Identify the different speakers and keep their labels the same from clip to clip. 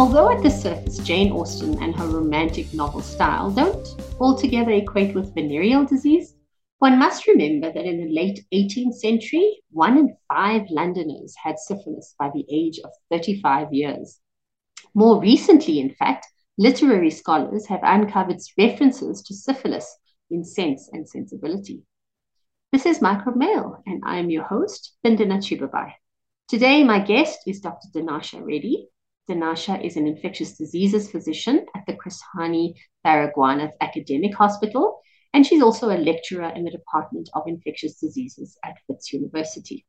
Speaker 1: Although at the surface, Jane Austen and her romantic novel style don't altogether equate with venereal disease, one must remember that in the late 18th century, one in five Londoners had syphilis by the age of 35 years. More recently, in fact, literary scholars have uncovered references to syphilis in Sense and Sensibility. This is Microbe Mail, and I am your host, Vindana Chibabhai. Today, my guest is Dr. Dinasha Reddy. Dinasha is an infectious diseases physician at the Chris Hani Baragwanath Academic Hospital, and she's also a lecturer in the Department of Infectious Diseases at Wits University.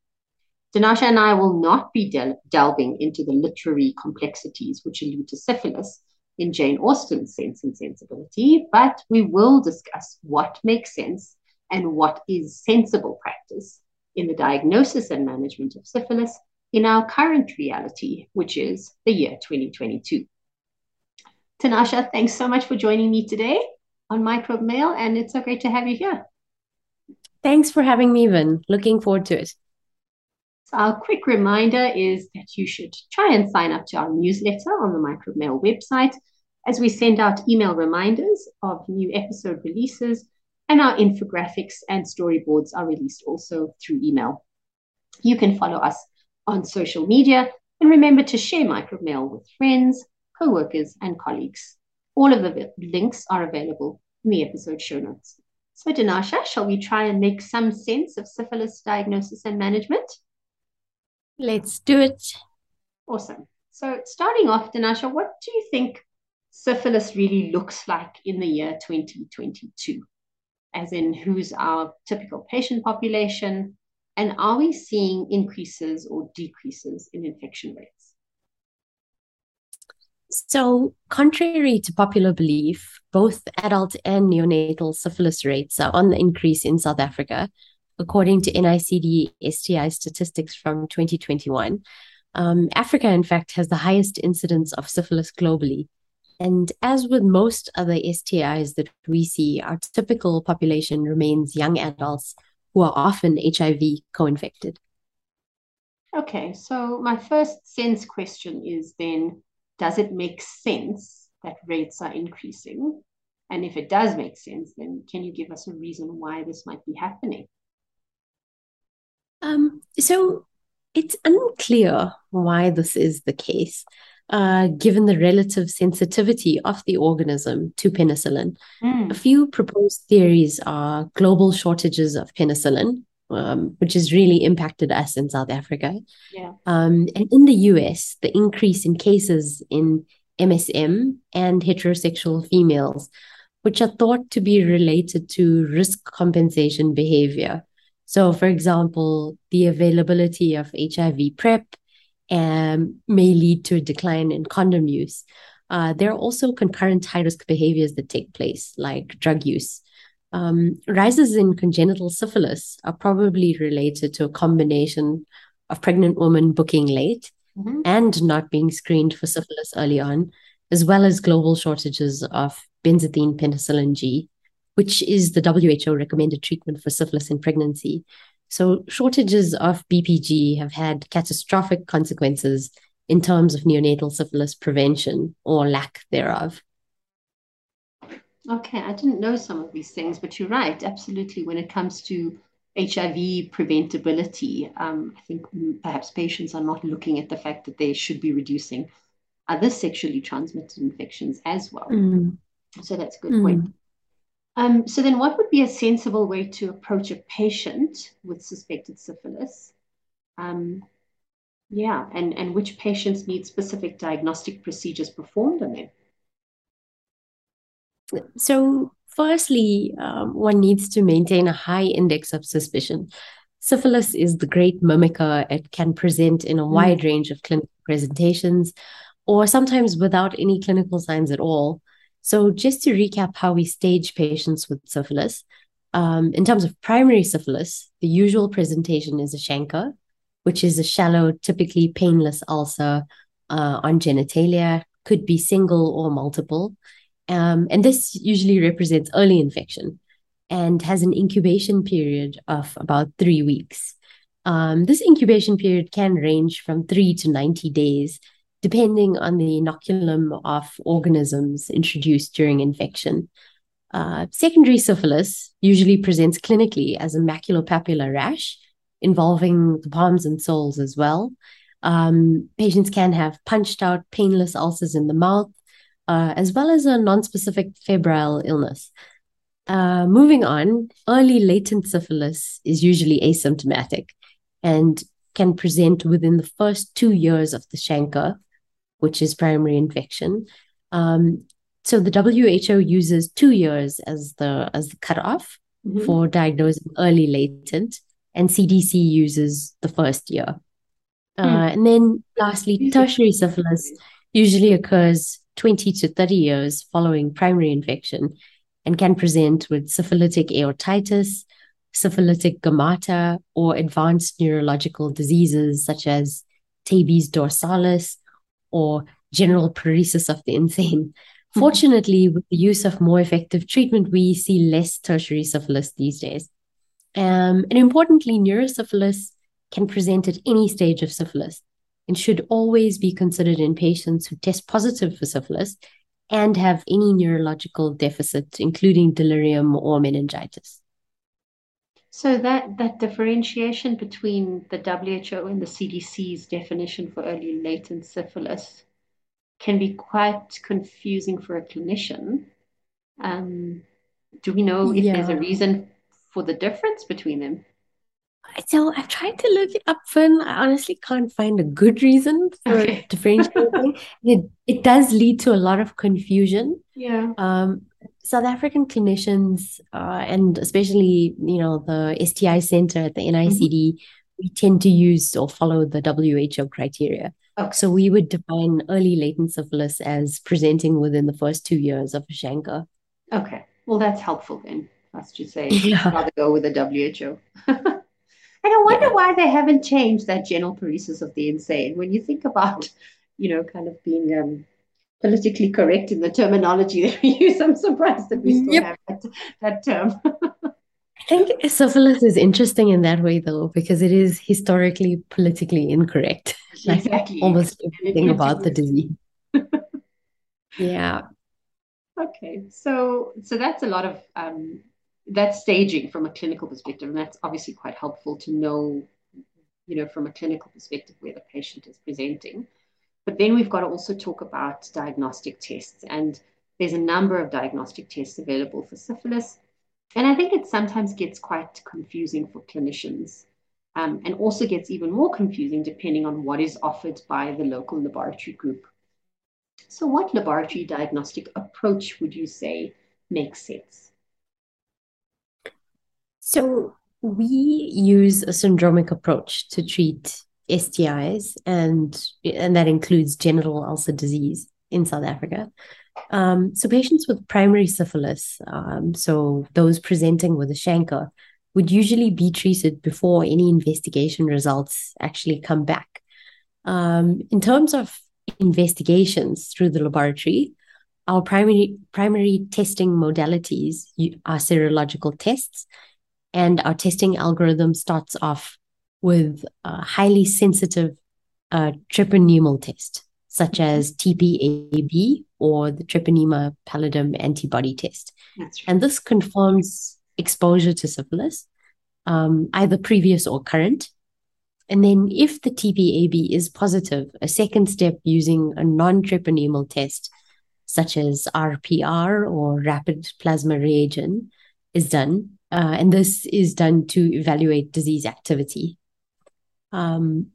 Speaker 1: Dinasha and I will not be del- delving into the literary complexities which allude to syphilis in Jane Austen's Sense and Sensibility, but we will discuss what makes sense and what is sensible practice in the diagnosis and management of syphilis in our current reality, which is the year 2022. Dinasha, thanks so much for joining me today on Microbe Mail, and it's so great to have you here.
Speaker 2: Thanks for having me, Vin. Looking forward to it.
Speaker 1: So our quick reminder is that you should try and sign up to our newsletter on the Microbe Mail website as we send out email reminders of new episode releases and our infographics and storyboards are released also through email. You can follow us on social media and remember to share Microbe Mail with friends, co-workers, and colleagues. All of the links are available in the episode show notes. So, Dinasha, shall we try and make some sense of syphilis diagnosis and management?
Speaker 2: Let's do it.
Speaker 1: Awesome. So, starting off, Dinasha, what do you think syphilis really looks like in the year 2022? as in who's our typical patient population, and are we seeing increases or decreases in infection rates?
Speaker 2: So, contrary to popular belief, both adult and neonatal syphilis rates are on the increase in South Africa, according to NICD STI statistics from 2021. Um, Africa, in fact, has the highest incidence of syphilis globally, and as with most other STIs that we see, our typical population remains young adults who are often HIV co infected.
Speaker 1: Okay, so my first sense question is then Does it make sense that rates are increasing? And if it does make sense, then can you give us a reason why this might be happening?
Speaker 2: Um, so it's unclear why this is the case uh, given the relative sensitivity of the organism to penicillin. Mm. A few proposed theories are global shortages of penicillin, um, which has really impacted us in South Africa. Yeah. Um, and in the US, the increase in cases in MSM and heterosexual females, which are thought to be related to risk compensation behavior. So, for example, the availability of HIV PrEP and may lead to a decline in condom use. Uh, there are also concurrent high risk behaviors that take place, like drug use. Um, rises in congenital syphilis are probably related to a combination of pregnant women booking late mm-hmm. and not being screened for syphilis early on, as well as global shortages of benzathine penicillin G, which is the WHO recommended treatment for syphilis in pregnancy. So, shortages of BPG have had catastrophic consequences in terms of neonatal syphilis prevention or lack thereof.
Speaker 1: Okay, I didn't know some of these things, but you're right. Absolutely. When it comes to HIV preventability, um, I think perhaps patients are not looking at the fact that they should be reducing other sexually transmitted infections as well. Mm. So that's a good mm. point. Um, so then what would be a sensible way to approach a patient with suspected syphilis? Um, yeah, and, and which patients need specific diagnostic procedures performed on them?
Speaker 2: So, firstly, um, one needs to maintain a high index of suspicion. Syphilis is the great mimicker. It can present in a mm. wide range of clinical presentations or sometimes without any clinical signs at all. So, just to recap how we stage patients with syphilis, um, in terms of primary syphilis, the usual presentation is a chancre, which is a shallow, typically painless ulcer uh, on genitalia, could be single or multiple. Um, and this usually represents early infection and has an incubation period of about three weeks. Um, this incubation period can range from three to 90 days depending on the inoculum of organisms introduced during infection. Uh, secondary syphilis usually presents clinically as a maculopapular rash involving the palms and soles as well. Um, patients can have punched out painless ulcers in the mouth, uh, as well as a non-specific febrile illness. Uh, moving on, early latent syphilis is usually asymptomatic and can present within the first two years of the chancre, which is primary infection. Um, so the WHO uses two years as the as the cutoff mm-hmm. for diagnosing early latent, and CDC uses the first year. Uh, mm. And then lastly, tertiary syphilis usually occurs 20 to 30 years following primary infection and can present with syphilitic aortitis, syphilitic gummata, or advanced neurological diseases such as tabes dorsalis or general paresis of the insane. Fortunately, with the use of more effective treatment, we see less tertiary syphilis these days. Um, and importantly, neurosyphilis can present at any stage of syphilis and should always be considered in patients who test positive for syphilis and have any neurological deficit, including delirium or meningitis.
Speaker 1: So that that differentiation between the WHO and the CDC's definition for early latent syphilis can be quite confusing for a clinician. Um, do we know if yeah. there's a reason for the difference between them?
Speaker 2: So I've tried to look it up, Vin. I honestly can't find a good reason for okay. differentiating. it it does lead to a lot of confusion.
Speaker 1: Yeah.
Speaker 2: Um, South African clinicians, uh, and especially you know the STI Center at the NICD, mm-hmm. we tend to use or follow the WHO criteria. Okay. So we would define early latent syphilis as presenting within the first two years of a chancre.
Speaker 1: Okay, well that's helpful then. Let's just say yeah. rather go with the WHO. And I wonder yeah. why they haven't changed that general paresis of the insane. When you think about, you know, kind of being um, politically correct in the terminology that we use, I'm surprised that we still yep. have that, that term.
Speaker 2: I think syphilis is interesting in that way, though, because it is historically politically incorrect.
Speaker 1: Exactly.
Speaker 2: Almost everything about the disease. yeah.
Speaker 1: Okay, so so that's a lot of um, that's staging from a clinical perspective, and that's obviously quite helpful to know, you know, from a clinical perspective where the patient is presenting. But then we've got to also talk about diagnostic tests, and there's a number of diagnostic tests available for syphilis, and I think it sometimes gets quite confusing for clinicians. Um, and also gets even more confusing depending on what is offered by the local laboratory group. So, what laboratory diagnostic approach would you say makes sense?
Speaker 2: So we use a syndromic approach to treat STIs, and and that includes genital ulcer disease in South Africa. Um, so patients with primary syphilis, um, so those presenting with a chancre, would usually be treated before any investigation results actually come back. Um, in terms of investigations through the laboratory, our primary primary testing modalities are serological tests and our testing algorithm starts off with a highly sensitive uh, treponemal test, such as TPAB or the treponema pallidum antibody test.
Speaker 1: Right.
Speaker 2: And this confirms exposure to syphilis, um, either previous or current. And then, if the TPAB is positive, a second step using a non treponemal test, such as RPR or rapid plasma reagin, is done. Uh, and this is done to evaluate disease activity. Um,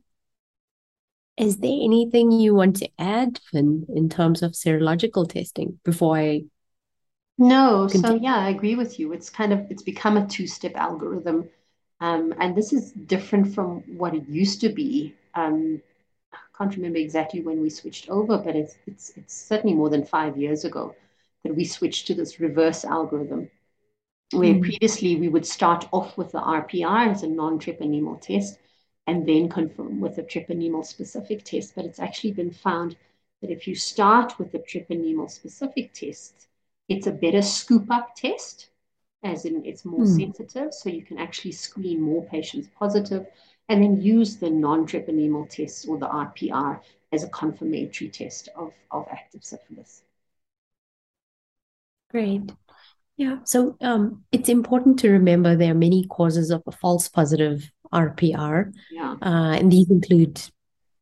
Speaker 2: is there anything you want to add, Vin, in terms of serological testing before I?
Speaker 1: No, continue? so yeah, I agree with you. It's kind of it's become a two-step algorithm, um, and this is different from what it used to be. Um, I can't remember exactly when we switched over, but it's it's it's certainly more than five years ago that we switched to this reverse algorithm where mm. previously we would start off with the RPR as a non-treponemal test and then confirm with a treponemal specific test. But it's actually been found that if you start with a treponemal specific test, it's a better scoop up test, as in it's more mm. sensitive, so you can actually screen more patients positive, and then use the non treponemal tests or the RPR as a confirmatory test of, of active syphilis.
Speaker 2: Great. Yeah. So um, it's important to remember there are many causes of a false positive RPR.
Speaker 1: Yeah.
Speaker 2: Uh, and these include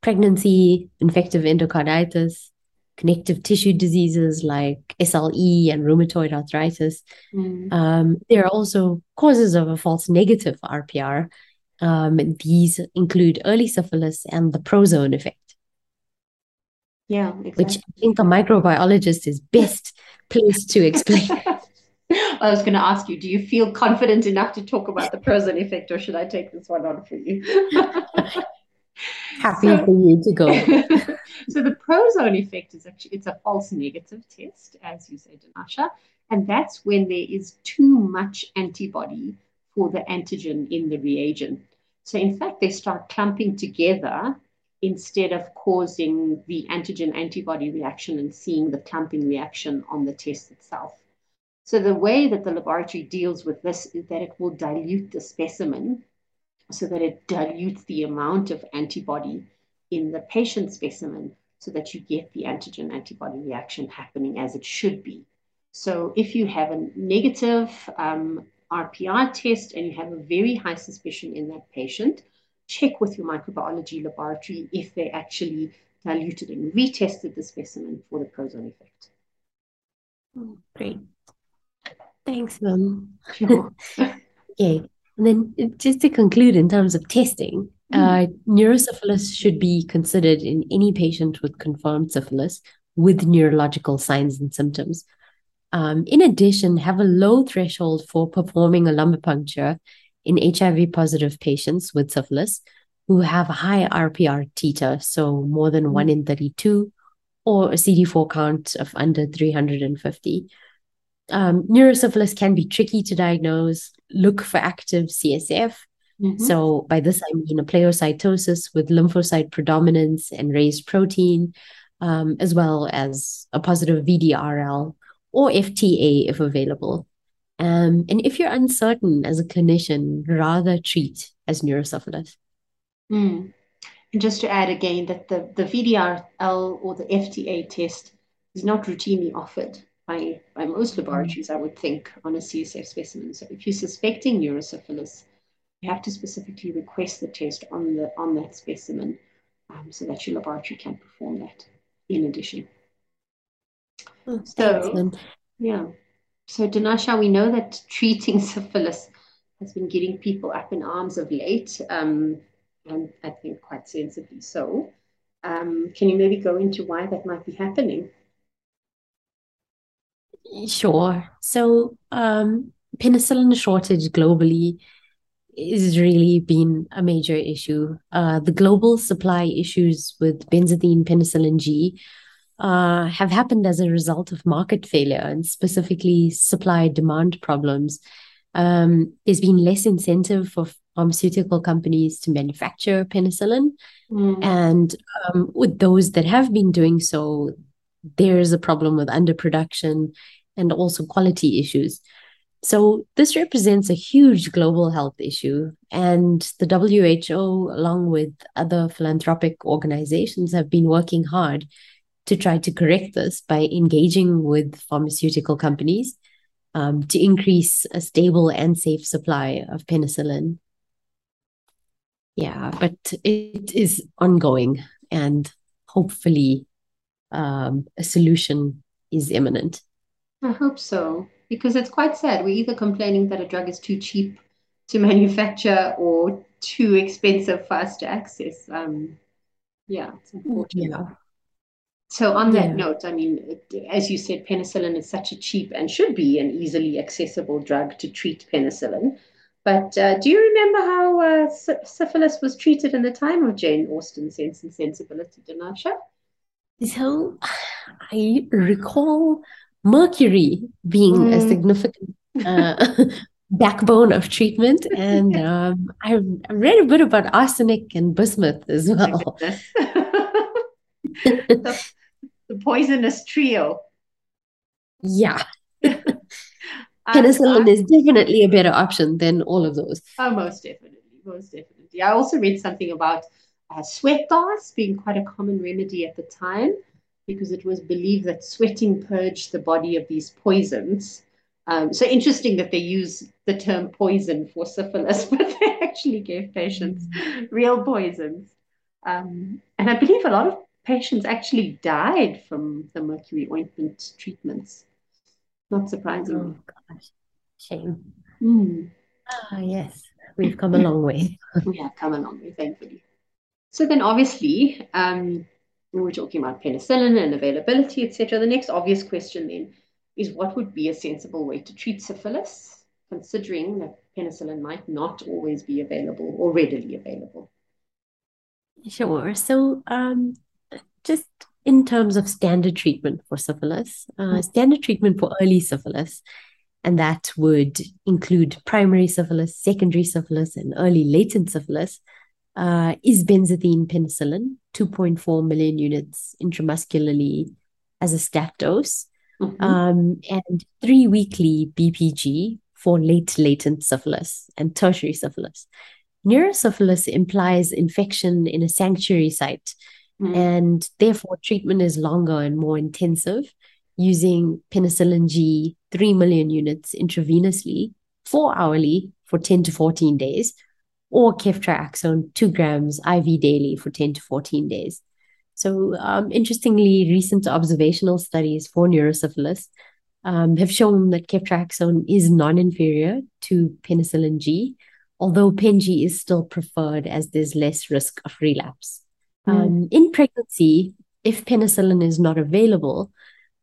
Speaker 2: pregnancy, infective endocarditis, connective tissue diseases like SLE and rheumatoid arthritis. Mm. Um, there are also causes of a false negative RPR. Um, these include early syphilis and the prozone effect.
Speaker 1: Yeah,
Speaker 2: exactly. which I think a microbiologist is best placed to explain.
Speaker 1: I was going to ask you, do you feel confident enough to talk about the prozone effect, or should I take this one on for you?
Speaker 2: Happy so, for you to go.
Speaker 1: so the prozone effect is actually it's a false negative test, as you say, Dinasha, and that's when there is too much antibody for the antigen in the reagent. So in fact, they start clumping together instead of causing the antigen antibody reaction and seeing the clumping reaction on the test itself. So the way that the laboratory deals with this is that it will dilute the specimen so that it dilutes the amount of antibody in the patient specimen so that you get the antigen antibody reaction happening as it should be. So if you have a negative um, RPR test and you have a very high suspicion in that patient, check with your microbiology laboratory if they actually diluted and retested the specimen for the prozone effect.
Speaker 2: Great. Thanks, Mum. Sure. okay. And then just to conclude in terms of testing, mm. uh, neurosyphilis should be considered in any patient with confirmed syphilis with neurological signs and symptoms. Um, in addition, have a low threshold for performing a lumbar puncture in HIV positive patients with syphilis who have a high RPR titer, so more than mm. 1 in 32, or a CD4 count of under 350 um, neurosyphilis can be tricky to diagnose. Look for active CSF. Mm-hmm. So, by this, I mean a pleocytosis with lymphocyte predominance and raised protein, um, as well as a positive VDRL or FTA if available. Um, and if you're uncertain as a clinician, rather treat as neurosyphilis.
Speaker 1: Mm. And just to add again that the, the VDRL or the FTA test is not routinely offered by, by most laboratories, I would think, on a CSF specimen. So if you're suspecting neurosyphilis, you have to specifically request the test on the on that specimen um, so that your laboratory can perform that in addition.
Speaker 2: Oh, so,
Speaker 1: yeah. So, Dinasha, we know that treating syphilis has been getting people up in arms of late, um, and I think quite sensibly so. Um, can you maybe go into why that might be happening?
Speaker 2: Sure. So, um, penicillin shortage globally is really been a major issue. Uh, the global supply issues with benzathine penicillin G uh, have happened as a result of market failure and specifically supply demand problems. Um, there's been less incentive for pharmaceutical companies to manufacture penicillin. Mm. And um, with those that have been doing so, there's a problem with underproduction and also quality issues. So, this represents a huge global health issue, and the WHO, along with other philanthropic organizations, have been working hard to try to correct this by engaging with pharmaceutical companies um, to increase a stable and safe supply of penicillin. Yeah, but it is ongoing, and hopefully, um, a solution is imminent.
Speaker 1: I hope so, because it's quite sad. We're either complaining that a drug is too cheap to manufacture or too expensive for us to access. Um, yeah, it's unfortunate. Yeah. So, on that yeah. note, I mean, as you said, penicillin is such a cheap and should be an easily accessible drug to treat penicillin. But uh, do you remember how uh, syphilis was treated in the time of Jane Austen's Sense and Sensibility, Dinasha?
Speaker 2: So I recall mercury being mm. a significant uh, backbone of treatment. And um, I, read a bit about arsenic and bismuth as well.
Speaker 1: the, the poisonous trio.
Speaker 2: Yeah. Penicillin is definitely a better option than all of those.
Speaker 1: Oh, most definitely. Most definitely. I also read something about uh, sweat baths being quite a common remedy at the time because it was believed that sweating purged the body of these poisons. Um, so interesting that they use the term poison for syphilis, but they actually gave patients real poisons. Um, and I believe a lot of patients actually died from the mercury ointment treatments. Not surprising. Oh,
Speaker 2: gosh. Shame. Mm. Ah, yes. We've come a long way.
Speaker 1: we have come a long way, thankfully. So then obviously, um, when we're talking about penicillin and availability, etc., the next obvious question then is what would be a sensible way to treat syphilis, considering that penicillin might not always be available or readily available?
Speaker 2: Sure. So, um, just in terms of standard treatment for syphilis, uh, mm. standard treatment for early syphilis, and that would include primary syphilis, secondary syphilis, and early latent syphilis, uh, is benzathine penicillin, 2.4 million units intramuscularly as a stat dose, mm-hmm. um, and three weekly BPG for late latent syphilis and tertiary syphilis. Neurosyphilis implies infection in a sanctuary site, mm. and therefore treatment is longer and more intensive using penicillin G 3 million units intravenously, four hourly for 10 to 14 days, or ceftriaxone 2 grams IV daily for 10 to 14 days. So, um, interestingly, recent observational studies for neurosyphilis um, have shown that ceftriaxone is non inferior to penicillin G although pen G is still preferred as there's less risk of relapse. Mm. Um, in pregnancy, if penicillin is not available,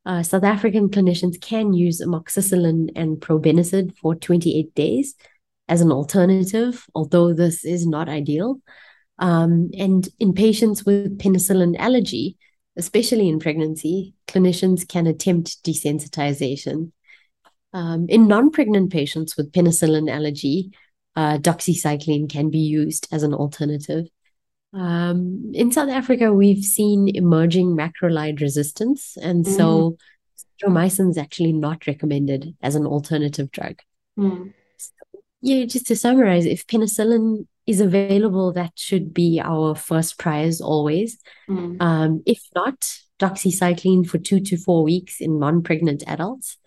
Speaker 2: uh, South African clinicians can use amoxicillin and probenecid for 28 days as an alternative, although this is not ideal. Um, and in patients with penicillin allergy, especially in pregnancy, clinicians can attempt desensitization. Um, in non pregnant patients with penicillin allergy, uh, doxycycline can be used as an alternative. Um, in South Africa, we've seen emerging macrolide resistance, and mm. so stromycin is actually not recommended as an alternative drug. Mm. Yeah, just to summarize, if penicillin is available, that should be our first prize always. Mm. Um, if not, doxycycline for two to four weeks in non pregnant adults.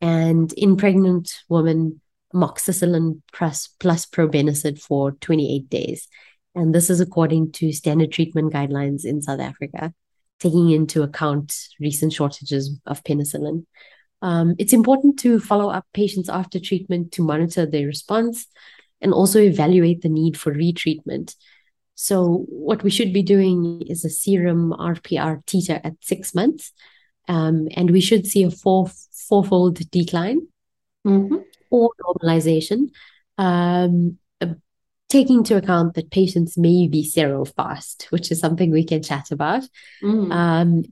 Speaker 2: And in pregnant women, amoxicillin plus, plus probenecid for 28 days. And this is according to standard treatment guidelines in South Africa, taking into account recent shortages of penicillin. Um, it's important to follow up patients after treatment to monitor their response and also evaluate the need for retreatment. So, what we should be doing is a serum RPR titer at six months, um, and we should see a four fourfold decline. Mm-hmm or normalization, um, uh, taking into account that patients may be serofast, which is something we can chat about. Mm. Um,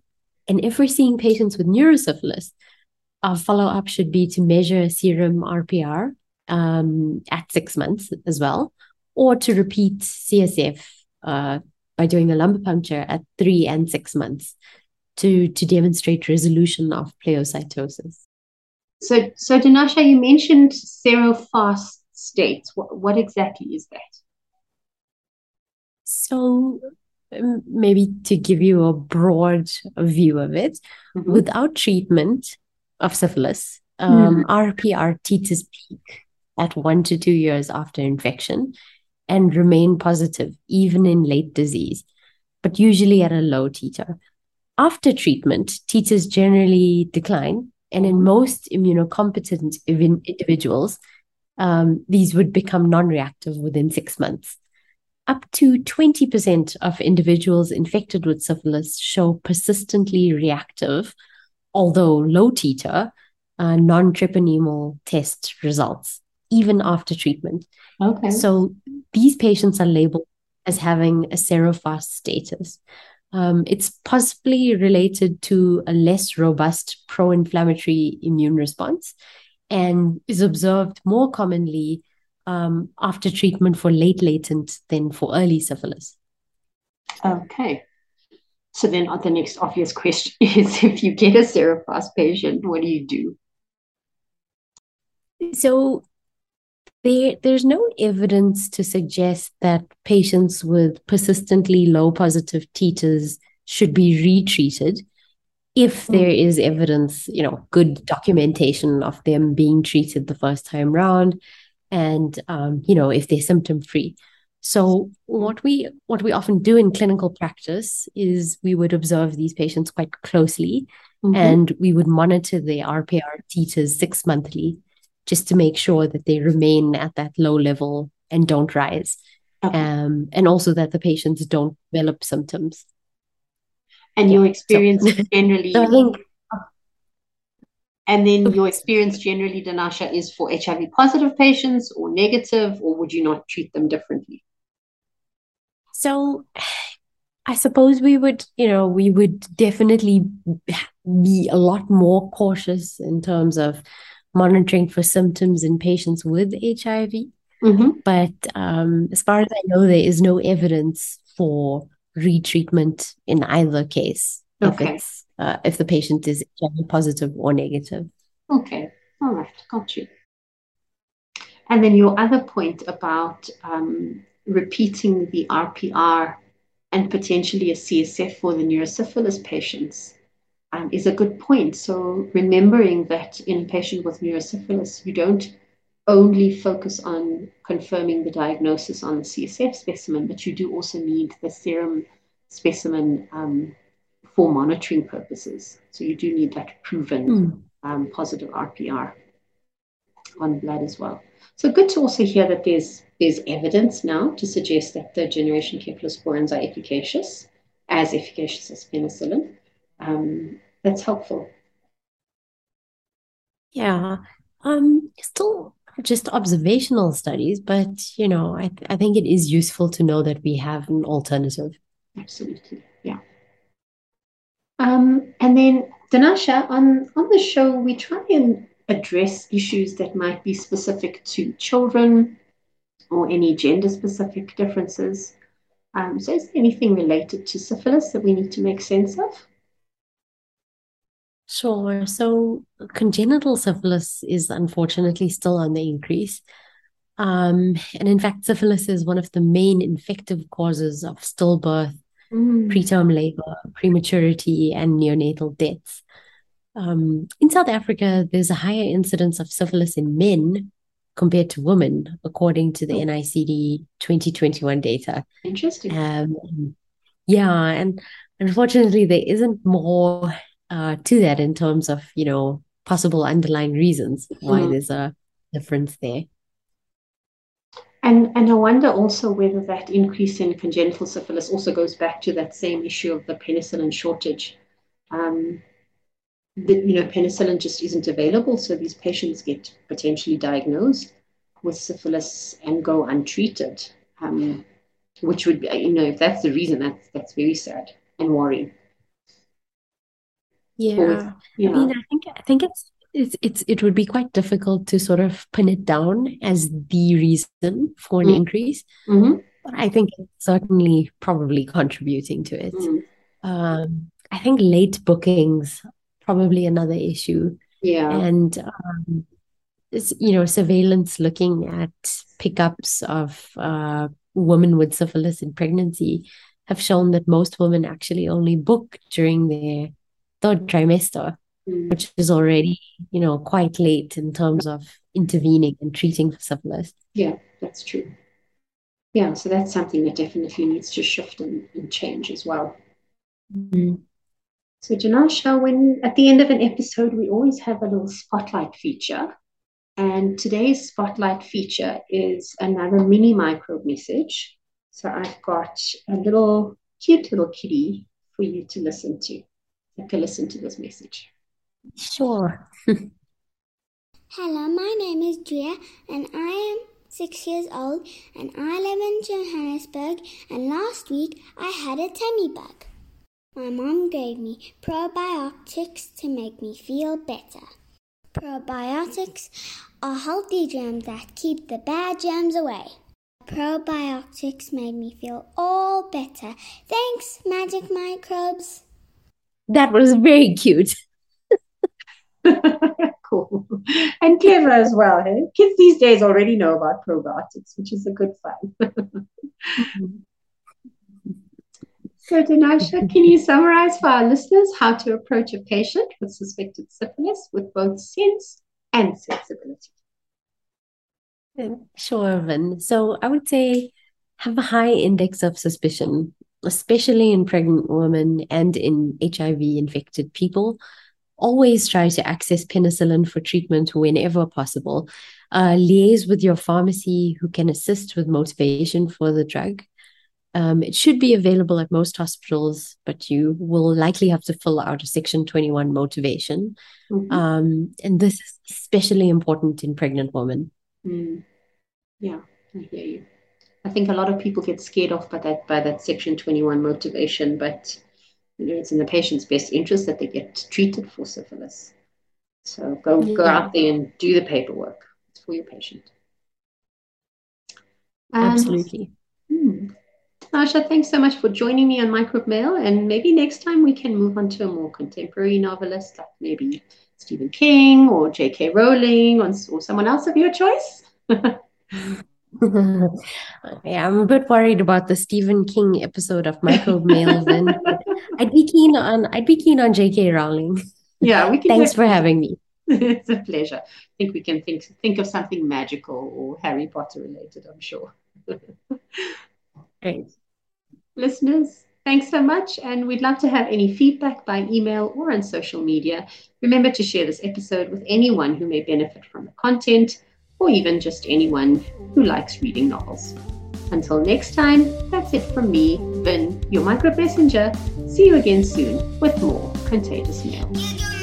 Speaker 2: and if we're seeing patients with neurosyphilis, our follow up should be to measure serum RPR um, at six months as well, or to repeat CSF uh, by doing a lumbar puncture at three and six months to, to demonstrate resolution of pleocytosis.
Speaker 1: So, so Dinasha, you mentioned serofast states. What, what exactly is that?
Speaker 2: So, um, maybe to give you a broad view of it, mm-hmm. without treatment of syphilis, um, mm-hmm. RPR titers peak at one to two years after infection and remain positive even in late disease, but usually at a low titer. After treatment, titers generally decline and in most immunocompetent individuals, um, these would become non reactive within six months. Up to 20% of individuals infected with syphilis show persistently reactive, although low titer, uh, non treponemal test results, even after treatment. Okay. So these patients are labeled as having a serofast status. Um, it's possibly related to a less robust pro inflammatory immune response and is observed more commonly um, after treatment for late latent than for early syphilis.
Speaker 1: Okay. So then the next obvious question is if you get a serofast patient, what do you do?
Speaker 2: So there, there's no evidence to suggest that patients with persistently low positive titers should be retreated if hmm. there is evidence, you know, good documentation of them being treated the first time round, and um, you know, if they're symptom free. So what we what we often do in clinical practice is we would observe these patients quite closely, mm-hmm. and we would monitor the RPR titers six monthly, just to make sure that they remain at that low level and don't rise, okay. um, and also that the patients don't develop symptoms.
Speaker 1: And your experience so, generally, so think, and then your experience generally, Dinasha, is for HIV positive patients or negative, or would you not treat them differently?
Speaker 2: So I suppose we would, you know, we would definitely be a lot more cautious in terms of monitoring for symptoms in patients with HIV. Mm-hmm. But um, as far as I know, there is no evidence for retreatment in either case okay. if uh, if the patient is HIV positive or negative.
Speaker 1: Okay, all right, got you. And then your other point about um, repeating the RPR and potentially a CSF for the neurosyphilis patients um, is a good point. So remembering that in a patient with neurosyphilis, you don't only focus on confirming the diagnosis on the CSF specimen, but you do also need the serum specimen um, for monitoring purposes. So you do need that proven mm. um, positive RPR on blood as well. So good to also hear that there's there's evidence now to suggest that the generation cephalosporins are efficacious, as efficacious as penicillin. Um, that's helpful.
Speaker 2: Yeah. Um, still just observational studies, but you know, I, th- I think it is useful to know that we have an alternative.
Speaker 1: Absolutely. Yeah. Um, and then Dinasha, on, on the show, we try and address issues that might be specific to children or any gender specific differences. Um, so, is there anything related to syphilis that we need to make sense of?
Speaker 2: Sure. So, congenital syphilis is unfortunately still on the increase. Um, and in fact, syphilis is one of the main infective causes of stillbirth, mm. preterm labor, prematurity, and neonatal deaths. Um, in South Africa, there's a higher incidence of syphilis in men compared to women, according to the. NICD 2021 data.
Speaker 1: Interesting. Um,
Speaker 2: yeah, and unfortunately, there isn't more uh, to that in terms of you know possible underlying reasons why mm. there's a difference there.
Speaker 1: And and I wonder also whether that increase in congenital syphilis also goes back to that same issue of the penicillin shortage. Um, the, you know, penicillin just isn't available, so these patients get potentially diagnosed with syphilis and go untreated, um, which would be, you know, if that's the reason, that's that's very sad and worrying.
Speaker 2: Yeah, with, you know, I mean, I think I think it's it's it's it would be quite difficult to sort of pin it down as the reason for an mm. increase. Mm-hmm. But I think it's certainly probably contributing to it. Mm. Um, I think late bookings probably another issue.
Speaker 1: Yeah.
Speaker 2: And um, you know, surveillance looking at pickups of uh, women with syphilis in pregnancy have shown that most women actually only book during their third trimester, mm. which is already, you know, quite late in terms of intervening and treating for syphilis.
Speaker 1: Yeah, that's true. Yeah, so that's something that definitely needs to shift and, and change as well. Mm. So, Dinasha, when at the end of an episode, we always have a little spotlight feature. And today's spotlight feature is another mini microbe message. So, I've got a little cute little kitty for you to listen to. You can listen to this message.
Speaker 2: Sure.
Speaker 3: Hello, my name is Gia, and I am six years old, and I live in Johannesburg. And last week I had a tummy bug. My mom gave me probiotics to make me feel better. Probiotics are healthy germs that keep the bad germs away. Probiotics made me feel all better. Thanks, magic microbes.
Speaker 2: That was very cute.
Speaker 1: cool. And and clever as well. Hey? Kids these days already know about probiotics, which is a good sign. mm-hmm. So, Dinasha, can you summarize for our listeners how to approach a patient with suspected syphilis with both sense and sensibility?
Speaker 2: Sure, Vin. So, I would say have a high index of suspicion, especially in pregnant women and in HIV infected people. Always try to access penicillin for treatment whenever possible. Uh, liaise with your pharmacy who can assist with motivation for the drug. Um, it should be available at most hospitals, but you will likely have to fill out a Section 21 motivation. Mm-hmm. Um, and this is especially important in pregnant women.
Speaker 1: Mm. Yeah, I hear you. I think a lot of people get scared off by that by that Section 21 motivation, but you know, it's in the patient's best interest that they get treated for syphilis. So go yeah. go out there and do the paperwork. It's for your patient.
Speaker 2: Um, Absolutely.
Speaker 1: Hmm. Asha, thanks so much for joining me on Microbe Mail. And maybe next time we can move on to a more contemporary novelist, like maybe Stephen King or J.K. Rowling or, or someone else of your choice. yeah,
Speaker 2: I'm a bit worried about the Stephen King episode of Microbe Mail. Then I'd be keen on I'd be keen on J.K. Rowling.
Speaker 1: Yeah, we
Speaker 2: can. Thanks for having me.
Speaker 1: it's a pleasure. I think we can think think of something magical or Harry Potter related. I'm sure. Listeners, thanks so much. And we'd love to have any feedback by email or on social media. Remember to share this episode with anyone who may benefit from the content or even just anyone who likes reading novels. Until next time, that's it from me, Vin, your micro messenger. See you again soon with more contagious mail.